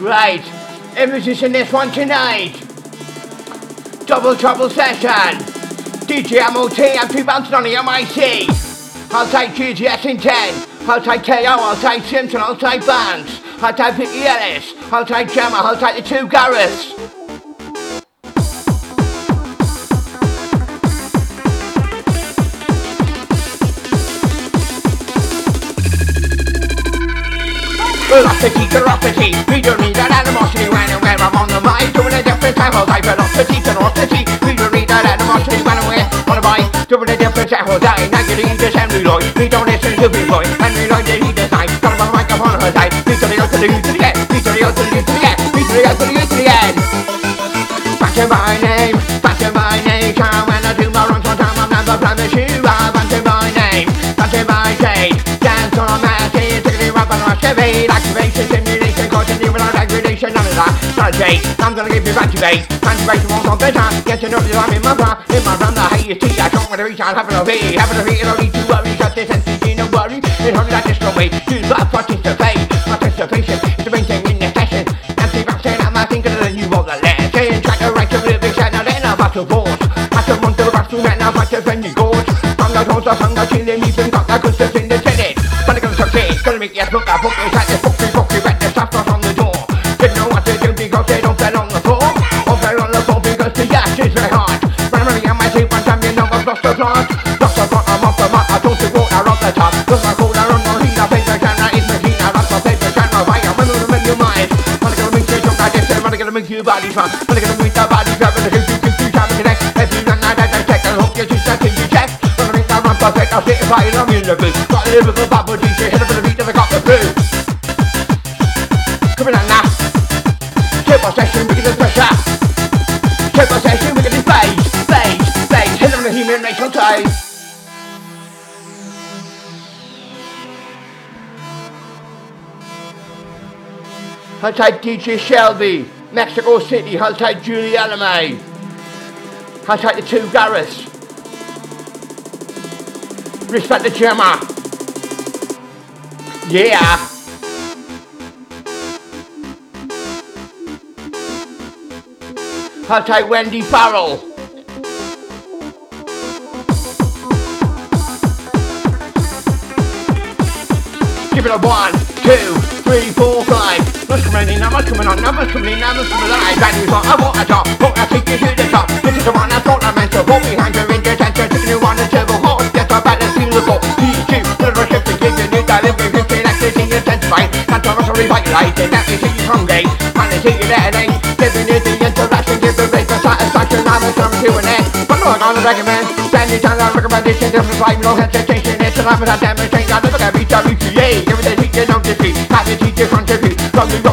Right, emphasis in this one tonight. Double trouble session. DJ MOT, I'm two bouncing on the MIC. I'll take GGS in 10. I'll take KO, I'll take Simpson, I'll take Banks. I'll take Vicky Ellis. I'll take Gemma, I'll take the two Garrets. Velocity, ferocity, we don't need that animosity when and where I'm on the mic Doing a different type of life, velocity, ferocity We don't need that animosity when and where on the mic Doing a different type of die, negative assembly Lloyd We don't listen to Big Boy, and we like the heat design Got my microphone on her side, we the out to the U to the end We the out to the you without aggravation None of that, not J I'm gonna give you activate Activation won't on better Get to know that I'm in my run In my run, the highest T I don't want to reach out, having a V Having a V, and I need to worry Shut this entity, no worry. It's only that just no way. Use that participate Participation is the main thing in the session Anti-vaccine, I'm not thinking that you want the lesson Try to write a little bit, and then I'm about to force. I can run to the bathroom and I'm about to bend your gorge I'm the toast, I'm the chilling, even got that good stuff in the tenant But I'm gonna succeed, gonna make yes, look, I book this, body fun Wanna gonna make the body grab and hit you, to connect If you I check, I hope you just that thing you check Wanna make that run perfect, I'll sit fire, I'm in the booth Got a lyrical bubble DJ, hit up the beat, and I got the blue Coming on now. Triple session, we get the pressure Triple session, we get the bass, bass, bass Hit on the human racial tie I'll take DJ Shelby, Mexico City, I'll take Julie. I'll take the two Garrets. Respect the Gemma. Yeah. I'll take Wendy Farrell. Give it a one, two, three, four, five. In, what's coming on, what's coming in, what's coming on. Values on, I want a top, want to take you to the top. This is the one I thought I meant to walk behind your intertension. Taking you on a turbo horse, get up at the seal of all. PG, little ship to give you new delivery, fifteen activity intensified. Can't tell us to revitalize it, that is you hungry. And it's you there, then. Giving you the interaction, give the rate for satisfaction. I'm a term to an end. But I'm gonna recommend. Standing time, I recommendation, different five, no hesitation. It's an I'm a demonstration, I never get beat, WTA. Give it a teacher, don't defeat. Have a teacher contribute. From the.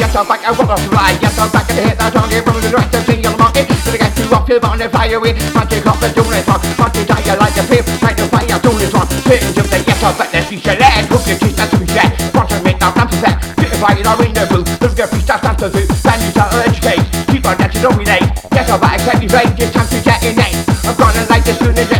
Yes, I'm back, I want to fly. Yes, I'm back, and hit that target from the rest of the market. Gonna get you you're on the fire with. Magic off and doing to die, like a pimp. Trying to fire, doing this one. Sitting just the yes, I'm back, be select. Hook your teeth, that's we said. Want to make that ramp set. Get I'm in the booth. Look at stuff, that's the food. Then you tell her educate. Keep on that, you don't relate. Yes, I'm back, accept your rage. It's time to get it. I'm gonna like this soon injection. Keep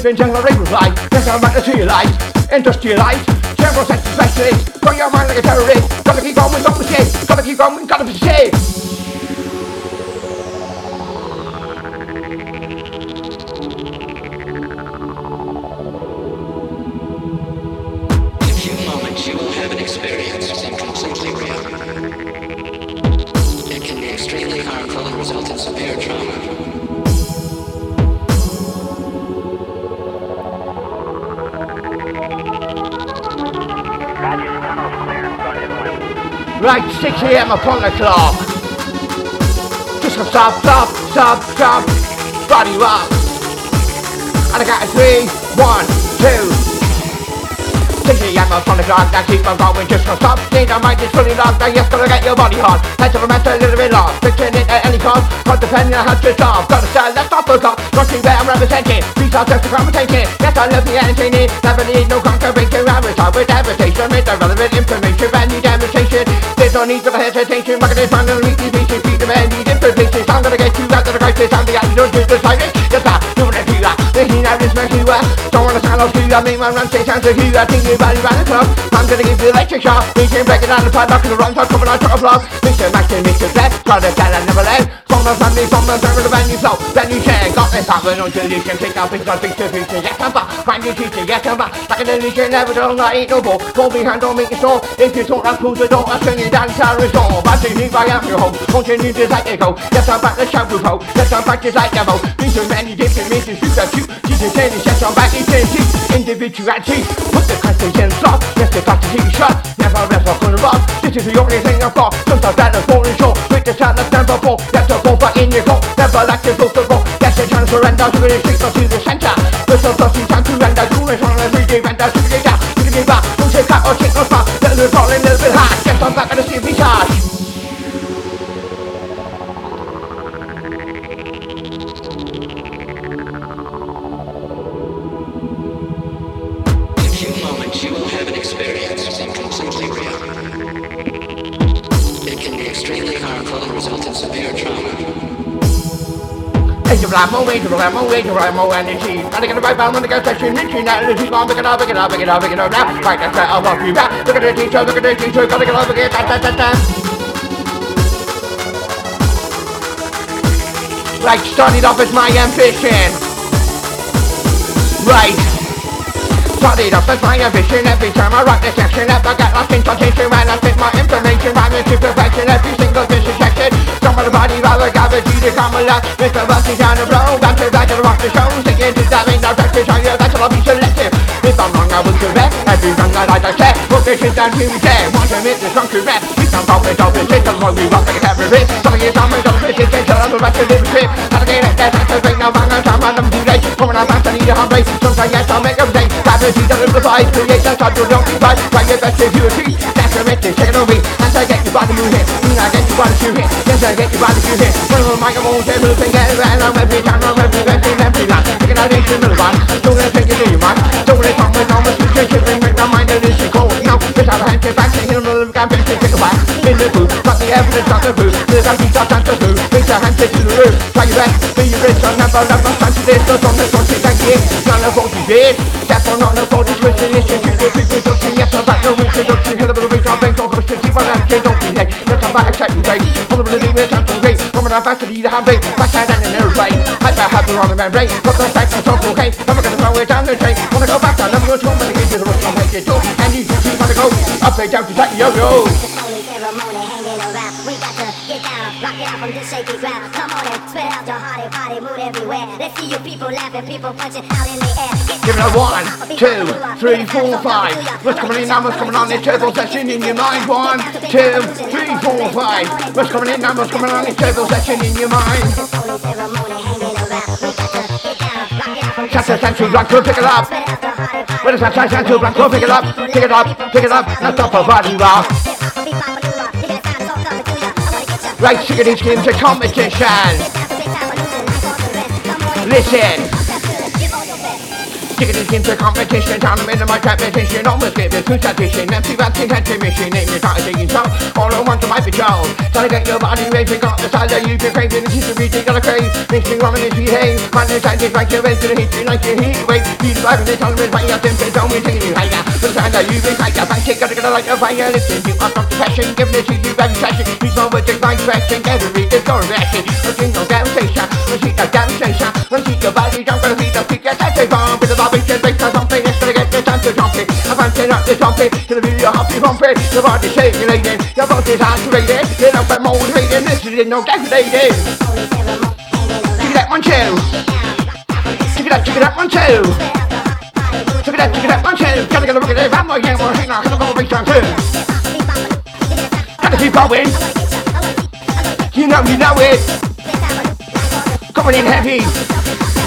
They've been jungle rape life. Yes, I'm back to see your life. Industrialized. General sense specialist. Got your mind like a terrorist. Gotta keep going, don't mistake. Gotta keep going, gotta. In a an experience that completely real. It can be extremely harmful and result in severe trauma. Right, 6 a.m. upon the clock. Just gonna stop, stop, stop, stop. Body rock. And I got a three, one, two. Thinking I'm on the clock, I keep on going, just can't stop. Need I might just fully locked, I just gotta get your body hot. Let's have a matter a little bit lost. Fixing it at any cost, not depending on how to stop. Got a style that's not full stop. Not too bad, I'm representing. Please I'll just the conversation. Yes, I love the entertaining. Never need no contradiction. I retire with adaptation. With the relevant information, brand new demonstration. There's no need for hesitation. Marketing trying to meet these pieces, feed them and need information. I'm gonna get you out of the crisis. I'm the attitude to the silence. Yes, I'm doing it to you. The heat out is my hue. Don't wanna sound off to you. I make my run say sounds to you. I think you body round the clock. I'm gonna give you electric shock. Can break it out of the padlock and the wrong top coming on top of block. Mr. Max and Mr. Black. To tell I never left. From the family, from the server, the venue flow. Then you share. Got this happen until you can pick up. It's got big to future. Yes, I'm back. Find your teacher. Yes, I'm back. Like an illusion, never don't I ain't no ball. Hold me hand, don't make it sore. If you talk, I'll close the door. I'll turn you down, tower is all. But you my out your home. Continue to like echo. Yes, I'm back. Shout with hope. Yes, I'm back just like demo. These are many different means. Shoot that you. Jesus, and yes, I'm back. Eternity. Individuality. Put the in slot. Yes, the country take a shot. Never rest on the rock. This is the only thing I've got. Sometimes that is falling short. With the sound of never fall. A fall, but in your goal. Never like to go to go. That's a chance to surrender to the street or to the center. There's a dusty time to render. Do it on every day. Render to the down. To the back. Don't take out or take no spot. Let it fall a little bit hard. Yes, I'm back at the charge. In in severe trauma. It's a black mo, wait, a black mo, wait, a black mo, energy. Gotta get a right bound when the gas station, out, and she's gone, pick it up, pick it up, pick it up, pick it up now. Right, that's right, I'll walk you back. Look at the teacher, look at the teacher, gotta get up again, da da da da. Right, started off as my ambition. Right. Started off as my ambition. Every time I write the section up I get lost in contention when I spit my information Rhyming to perfection every single dissection Some of the body rather gather to the common lot Mr. Bucky down the road, I'm too back to rock the show Singing to that practice, I know that's all I'll be selective. If I'm wrong I will correct every wrong that I dissect Put this shit down to me there, want to admit this wrong correct. We can talk it, talk it, shit, why we rock like a terrorist. Some of you tell me, don't tell them the rest of the trip. How to get it, that's the thing, now bang on time, random too late Coming out fast, I need a hard race. Sometimes yes, I'll make a mistake Doesn't provide, create that type don't divide Try your best if you. achieve, that's the message, take it over As I get you by the moon hit, mean I get you by the shoe hit Yes, I get you by the shoe hit One the microphones, moving, get it, and I'm every time I'm every, every, every line Taking out into the one, don't let it take it to your mind Don't let it come with all the situation, bring back my mind, and it's cold No, it's out of hand, get back, take it over, I'm back, take it back In the booth, got the evidence, got the booth There's a beat, the booth, raise your hand, take to the roof Try your best, be your rich, I'll never, never stand to this Don't on the front, take it, none of what you did. Step on on the phone, it's written, to the people, don't see, yes, I'm back, no introduction Hell of a reach, I'm back, don't push, keep on that, don't be late. Let's come back, check you, babe Full of the it's time to wait. Coming out fast to lead a hand, babe Back out and an airplane Hyper, happy on the membrane Got the facts, it's all okay? Never gonna throw it down the drain. Wanna go back, I'm never gonna throw it, get you the rush, I'll make it do And you on the go Up and down to that yo-yo Holy down, rock it out from this shaky ground. Come on and spread out your hearty party mood everywhere. Let's see you people laughing, people punching out in the air. Get Give it a one, two, three, four, five. one, be two, popular. three, Get four, down, five. do ya. What's coming in numbers coming on this turbo session in your mind? One, two, three, four, five. What's coming in numbers coming on this turbo session in your mind? Holy ceremony hanging around. We got to get down, rock it out from this Shut the shaky central ground. blanco, pick it up. Spread out your hearty party What is that? Shut central blanco, pick it up, pick it up, pick it up. Now stop a body rock. Want the rest. Come on competition. Listen. Skin's a competition. Down the of my competition. Almost give it two tradition. Empty back in mission. Name your time, singing song. All at once to my patrol. Trying to get your body racing. Got the style that you've been craving. The history you gotta crave. Makes me run and behave. Man, it's like it's like you're ready to hit you like your heat wave. You driving this on the you're tempted. Don't be taking you higher. The time that you've been higher. Thank you, gotta get a like a fire. Listen, you are from the passion. Giving it to you very passion. These moments take my a read the story reaction. Looking no demonstration. Let's see the demonstration. Let's see your body jump. Gonna see the peak. That's a bomb. With the vibration, break or something. It's gonna get the time to jump it. I'm punching up the jumping. Gonna be your happy pumping. Your body's circulating. Your body's activated. Get up and motivated. This is no hanging Check it out, one, two. Get rock it out Check it out, one, two. Check it out, check it out, one, two. Gotta get it. Gonna on two. Gotta keep going. You know, you know it. Coming in heavy.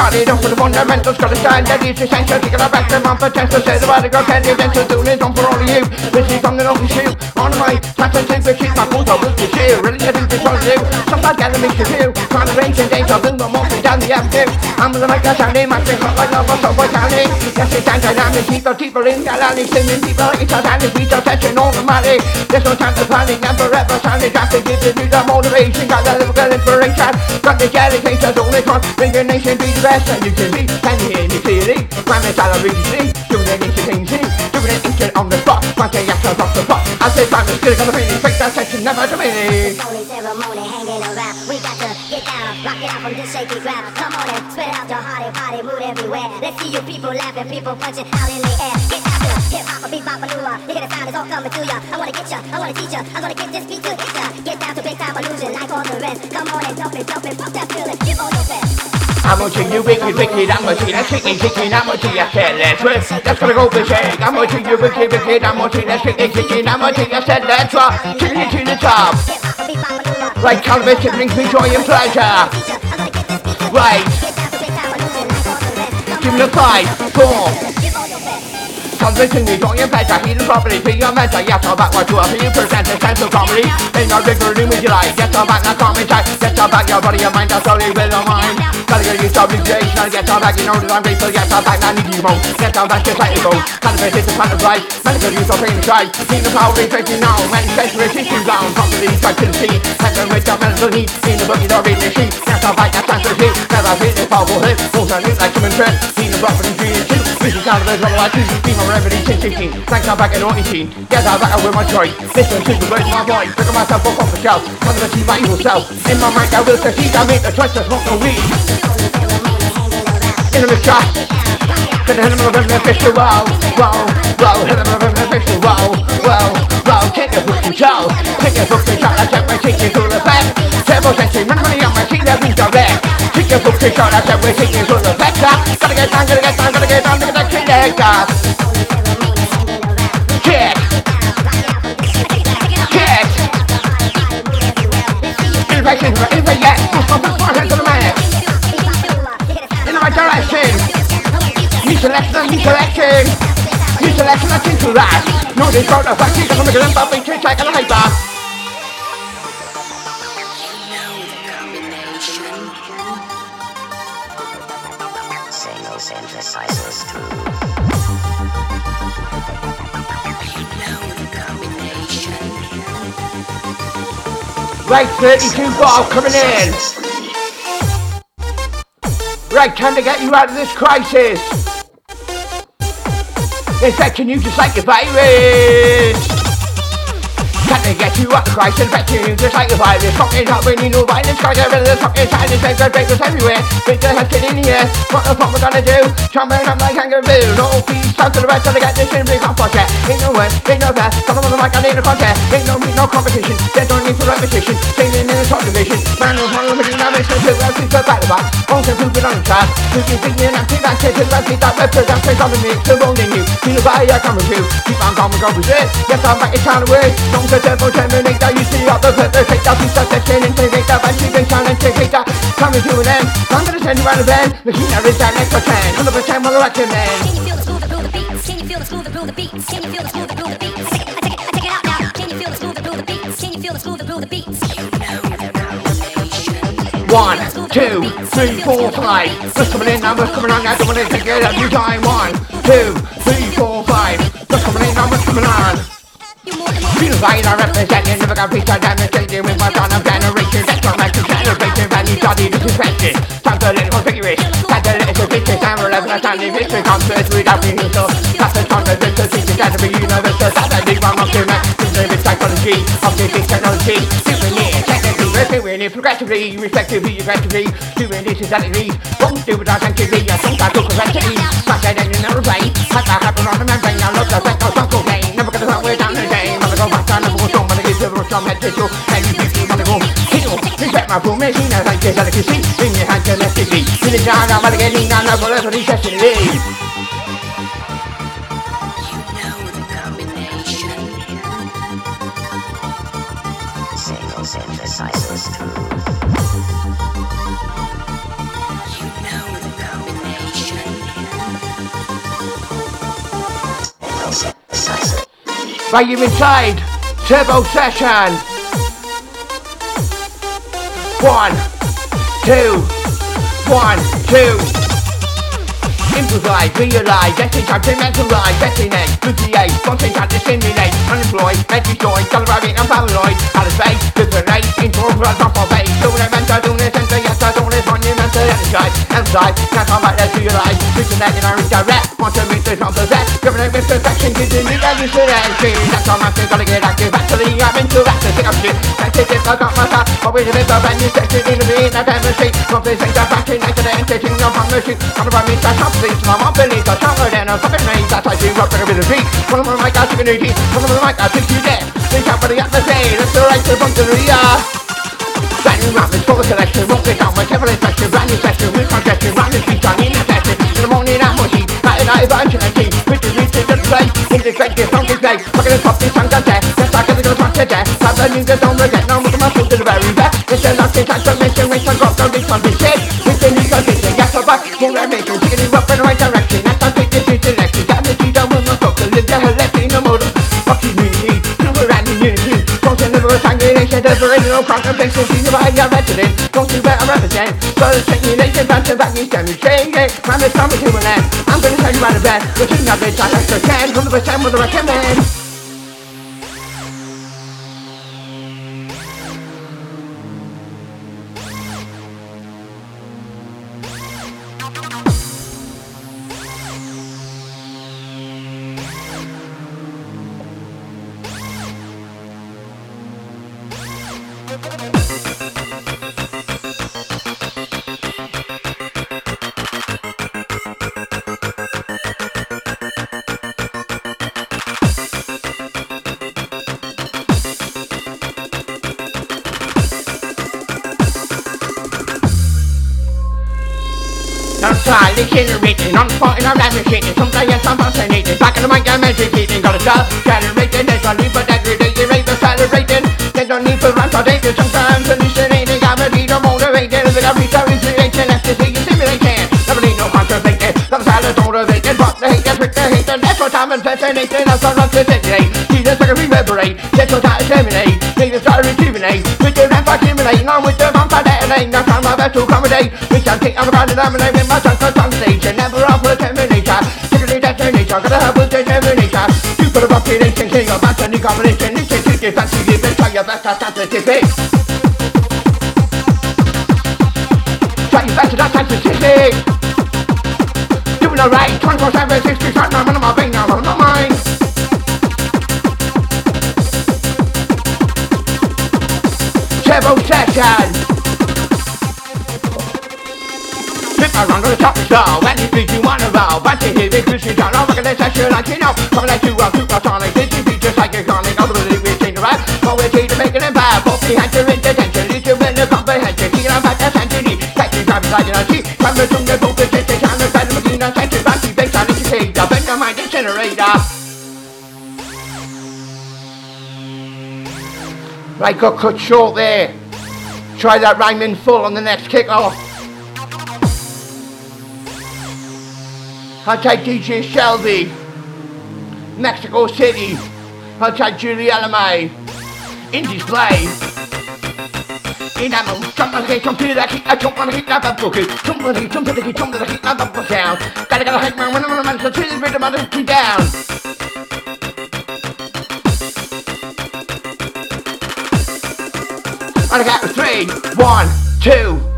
Started off with the fundamentals, got to stand that is essential. Taking our back to my potential, say the body girl can't eventually doing it on for all of you. This is something off the shoe. On my to take the shit, my photo with the shoe. Really getting this one to do. Sometimes gotta make you feel. Trying to range and days, I'll do the down the avenue. I'm gonna make a sounding, my thing, like no one, so we're counting. Yes, it's dynamic, people, people in Galani, singing people, like it's a dynamic, we just touching all the money. There's no time to panic, never ever sounding, got to give you the motivation, got the lyrical inspiration, got the dedication, only con, bring your nation, be the best, and you can be, can you hear me clearly? Grab me salary, see, doing it into things, see, doing it into on the spot, day after off the spot, I say, I'm still gonna be, fake that section, never to me. Holy ceremony hanging around. We got to get down, rock it out from this shaky ground. Come on and spread out your hearty party mood everywhere. Let's see you people laughing, people punching out in the air. Get down to hip hop, beat bop, maneuver. You hear the sound is all coming through ya. I wanna get ya, I wanna teach ya, I'm gonna get this beat to hit ya. Get down to big time illusion like all the rest. Come on and jump it, jump it, pump that I'm watching you wicked, wicked, I'm watching that chicken, chicken, I'm watching that careless work. That's gonna go for shake. I'm watching you wicked, wicked, I'm watching that chicken, chicken, I'm watching that said let's rock. Chicken to the top. Right, cannabis, it brings me joy and pleasure. Right, like give me the five, four. Give all your best. Cannabis in me joy and pleasure, healing properly, feel your mental. Yes, I'm back, what you are, feel present a sense of comedy. In our bigger room with your life, yes, I'm back, now comedy time. Yes, I'm back, your body, your mind, that's only will of mine. Gotta get used to obligation, yes, I'm back, you know that I'm grateful. Yes, I'm back, now I need you home. Yes, I'm back, just like you go. Cannabis is the kind of life, medical use of pain and strife. Need the power, reflecting now, manifest resistance down. The I can see, heaven with the mental heat. In the boogie, or in the sheet. Yes, I'm back, that's the heat. Never feel this powerful hit. On it like human threat. Need the green and two. This is kind of a trouble Remedy, since 16. Thanks, I'm back at 18. Yes, I'm back with my choice. Listen to the of my voice. Look myself up off the shelf. Come to see my evil self. In my mind, I will succeed. I make the choice to smoke no weed. In the shot. Gonna with an official wow, wow, wow, hit an official wow, wow, wow, take take I take my ticket to the back, table sensing, run money on my seat, that means a fucking shot, I take my ticket to the back, gotta get down, gotta get down, gotta get down, gotta get down, gotta get down, kick, kick, innovation, innovation, yeah, my to the man, in right direction, new selection, new selection, new selection, I think to that, no, they got a vaccine, I'm gonna get them, but we can't take a paper. Right, 32 ball coming in. Right, time to get you out of this crisis. Infecting you just like a virus. Time to get you out of crisis, infecting you just like a virus. Fucking not winning no violence, cause you're in the fucking silence. There's a papers everywhere. Big the head in the air. What the fuck we gonna do? Jumping up like kangaroo. No peace, time to the rest of the get this in big hot project. Ain't no way, ain't no fair. Come on the mic, I need a contest. Ain't no meet, no competition. There's no need for repetition. Singing in the top division. Man, no one with me feel like it's a battle back. Won't you poop it on the track? You can think you're not too bad, take it, let's see that represents face on the mix. The wrong in you. Feel the fire coming through. Keep on coming, go with it. Yes, I'm back in town away. Don't the devil terminate that. You see all the perpetrate that. Piece of section, integrate that. But you can try and integrate that. Coming to an end. I'm gonna send you bend. The keynote is that next for 10. 100% will recommend. Can you feel the groove, the groove, the beats? Can you feel the groove, the groove, the beats? Can you feel the groove, the groove, the beats? I take it, I take it, I take it out now. Can you feel the groove, the groove, the beats? Can you feel the groove, the groove, the beats? One, two, three, four, five. What's coming in, numbers coming on, I don't wanna take it every time. One, two, three, four, five. What's coming in, numbers coming on. Like I represent you, never got peace, I demonstrating with my son of generation. That's what makes you celebration, value, study, this is question. Time to let it configure it. Time to let it configure it. Time to let it in victory, come to it without being so. That's the time to let it teach it, to be universal. That's the big one of the man. This is psychology, big technology. Super near, technically, doing it progressively, reflectively, aggressively. Doing this is adequately. Won't do it authentically, I think I took correctly. Faster than never brain. Had that happen on the membrane, now look, the fact of mucho me quito El difícil no me consigo Sin ser más fumecina, hay que saber que sí Sin dejar que me esquisí Sin dejar nada, vale que ni nada, por eso ni se sirve Single synthesizers You know the combination Single synthesizer Right, you inside! Turbo session. One, two, one, two. Improvise, realize, getting time to mentalize, betting eggs, fifty-eight, wanting time to stimulate, unemployed, and paranoid, of space, liberate, incorporate, top of base, doing it mental, doing it center, yes, I doing it monumental, energize, emphasize, can't come back, let's realize, reconnect and I redirect, want to meet this on possess, giving it with perfection, giving it every shit and shit, that's all I'm saying, gotta get active, actually, I'm into that, to think of shit, that's it, I got my time, always a bit of a new section, in the beat, that demonstrate, from this thing, that back in, next to the entertaining, no fun machine, come about me, that's not please, my mom believes I'm stronger than a fucking race, that's why she rock with a beat, one of my mic, I took an 18, one of my mic, I took you dead, they shout for the atmosphere, that's the right to to the Brand new rap, it's full of selection, won't get down, my careful inspection, brand new section, with congestion, round this beat, on in a session, in the morning I'm mushy, night and night, evangelist, with the reach to the place, in the great, this song is play, fucking the top, this song does that, just like it's gonna talk to have the new, don't regret, now with my foot to the very back, it's a lost triangulation, the original contemplation, see the you're resident, don't you better represent, so the triangulation, back to back, you demonstrate, I'm the summer human land, I'm gonna tell you out of bed, the king of this, I like to can, 100% with the recommend. I'm slightly generating, I'm fighting, I'm navigating, sometimes yes, I'm fascinated, back in the mind, I'm educating, got a start, generating, there's no need for degradation, rate accelerating, there's no need for transportation, sometimes hallucinating, I'm a leader, motivated, with a research, creation, ecstasy, and simulation, never need no contradiction, I'm silent, motivated, but the hate, that's with the hate, and that's what I'm fascinating, I'm so not to simulate, see the second reverberate, that's what I assimilate, need to start rejuvenate, with the ramp, accumulate, on with the bump, I detonate, my best to accommodate, think I'm about to dominate, with my chance for conversation, never offer a terminator, secretly detonator, gotta have with the terminator, you put a population, king of master, new combination, this is too fancy, give it, try your best, that's statistic. Try your best, that's statistic. Doing alright, 24 7, 60 shot, I'm Flip around on the top of the show, and if you wanna roll, but you Christian down, I'm rocking like you know, coming at you up, supersonic, this is like a chronic, all the way we change the rap, always here to make it impact, both in detention, lead to the comprehension, keeping on back the century, catching time like an IT, time to tune the book, the shit, the time to find the machine, and century, back to base, on the shade, up mind incinerator. Right, got cut short there. Try that rhyme in full on the next kick-off. I'll take DJ Shelby, Mexico City. Take Julie Alamay, in display. In that moment, jump on the gate, jump to the key, I jump on the gate, I'm broken. Jump on the gate, jump to the gate, jump to the gate, I'm up down. Gotta gotta hit my run, run, run, so the rhythm, I'm two down. On the count of three, one, two.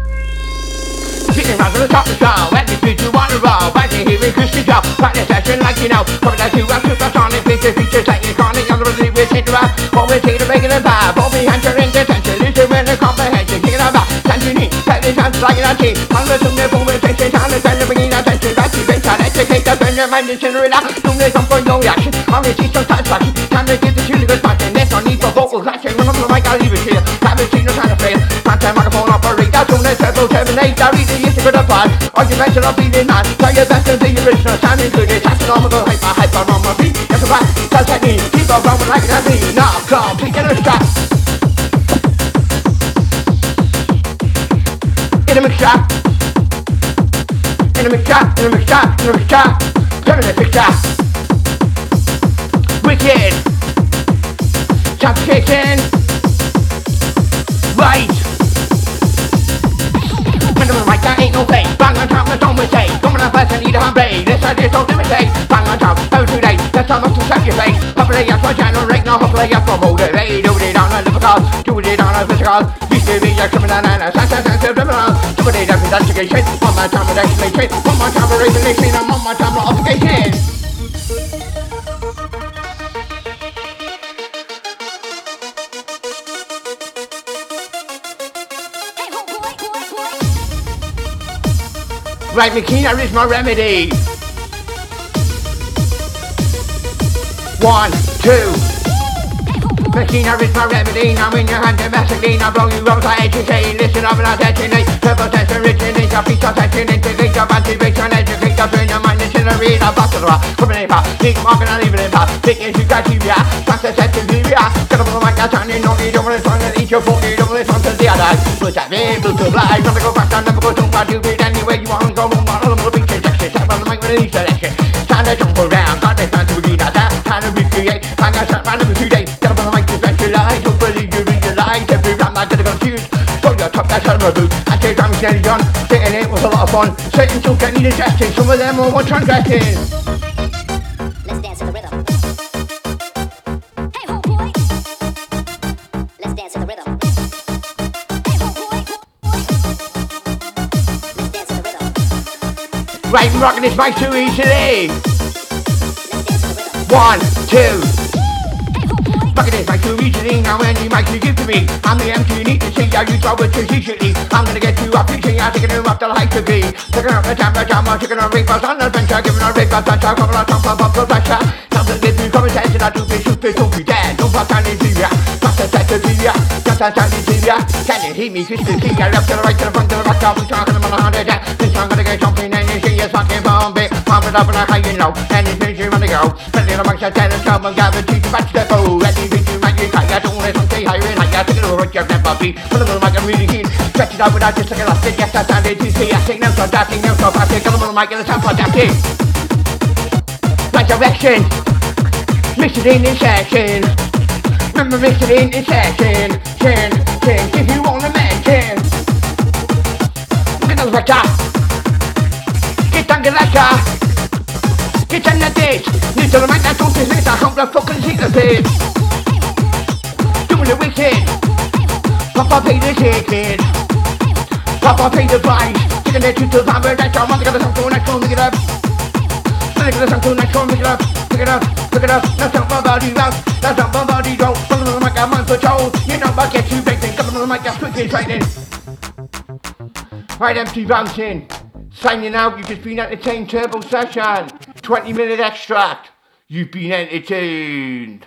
Sitting right on the top of the show, and if you want to roll, back to hearing Christian Joe, back the session like you know, coming down to our supersonic features, features like iconic, on the release with hit rap, always here to make a vibe, all behind your intention, is to win the comprehension, kicking about, ah, Tangerine, Tiny chance like an on the tune, the boom, attention, time to spend the bringing attention, back to base, time educate, the burn your mind, incinerator, doom, there's some for no reaction, on the teach some satisfaction, time to get the tune, good passion, there's no need for vocal clashing, remember the mic, I'll leave it here, have a no time to fail, to operator, tune, the I read the pod, argumental of beating on, try your best to the original, time included, astronomical, hyper, hyper, on my that's a fact, that's keep on rolling like an athlete, now, complete, get a strap. In a mixture, in a mixture, in a mixture, in a mixture, turn in a picture. Wicked, kick in. Right. There ain't no play. Bang on top, we say. Come on, first, I need a hungry. This I just don't imitate. Bang on top, oh today. That's how much to set your face. Hopefully, that's my channel right now. Hopefully, that's from motivate. Do it on a difficult. Do it on a physical. Used to be a criminal and a sense of criminal. Do it on investigation. One more time, with explanation. One more time, with regulation. And one more time, with obligation. Right, Makina is my remedy. One, two. Makina is my remedy. Now in your hand domestically. Now blow you rolls like educating. Listen up and I'll detonate. Purple sense originate. A piece of tension. Integrate of anti-racial. Educate of brain. Your mind is in a read. I'm back to the rock. Coming in fast. Think I'm gonna leave it in fast. Think it's you got TV. Back to set to TV. Get up on the mic. I'm turning. No need. Don't to turn it. Eat your phone. You don't to turn the other. Look at me. Look to life. Gotta go back. I'll never go to my do it anyway. You want to go. Move on. I'm gonna be on the mic with an Easter egg. Time to jump around. I get confused. Throw your top. That's out of my. I take time nearly done. Sitting it was a lot of fun. Getting digested. Some of them are one transgressing. Let's dance to the rhythm. Hey, ho, boy. Let's dance to the rhythm. Hey, ho, boy, boy. Let's dance to the rhythm. Right, I'm rocking this mic too easily. Let's dance to the rhythm. One, two. Rocking this mic too easily. Now any mic you give to me. I'm the MC you need to see. How you throw it strategically. I'm gonna get you up reaching out, taking you up to the heights of be. Taking up the time, the time, taking on reapers on adventure, giving on reapers, that's how come on top of the pressure. Something gives me conversation, I do shoot this, don't be dead, don't fuck on the TV. Just a set of TV, just a set of TV. Can you hear me? The key, I left to the right, to the front, to the back, I'm talking about a hundred dead. This song gonna get something, and you see it's fucking bomb it. Pump it up and I high you know, and it's makes you wanna go. Spending a bunch of tennis, come and grab a teeth, back to the foe. To get over it, you've never been. But I'm really keen. Stretch it out without just looking it, yes, I sounded to see. I think now, so dancing now, so fast, come on, mic, and it's time for dancing. Right direction. Mix it in this section. Remember, mix it in this section. Chin, chin, if you wanna mention. Ah. Get the letter. Get on the letter. Get on the date. Need to remind that don't this I hope the fucking see the page. Doing the wicked. Papa pay the ticket. Papa pay the price. Taking it to the farmer. That's all. Mother got the something. Next one, pick it up. Pick it up, something. Next one, pick it up. Pick it up. Pick it up. That's not my body out. That's not my body on the mic, I'm on patrol. You know I get you breaking. Come on the mic, I'm quickly training. Right, MC Bouncin. Signing out. You've just been entertained. Turbo session. 20 minute extract. You've been entertained.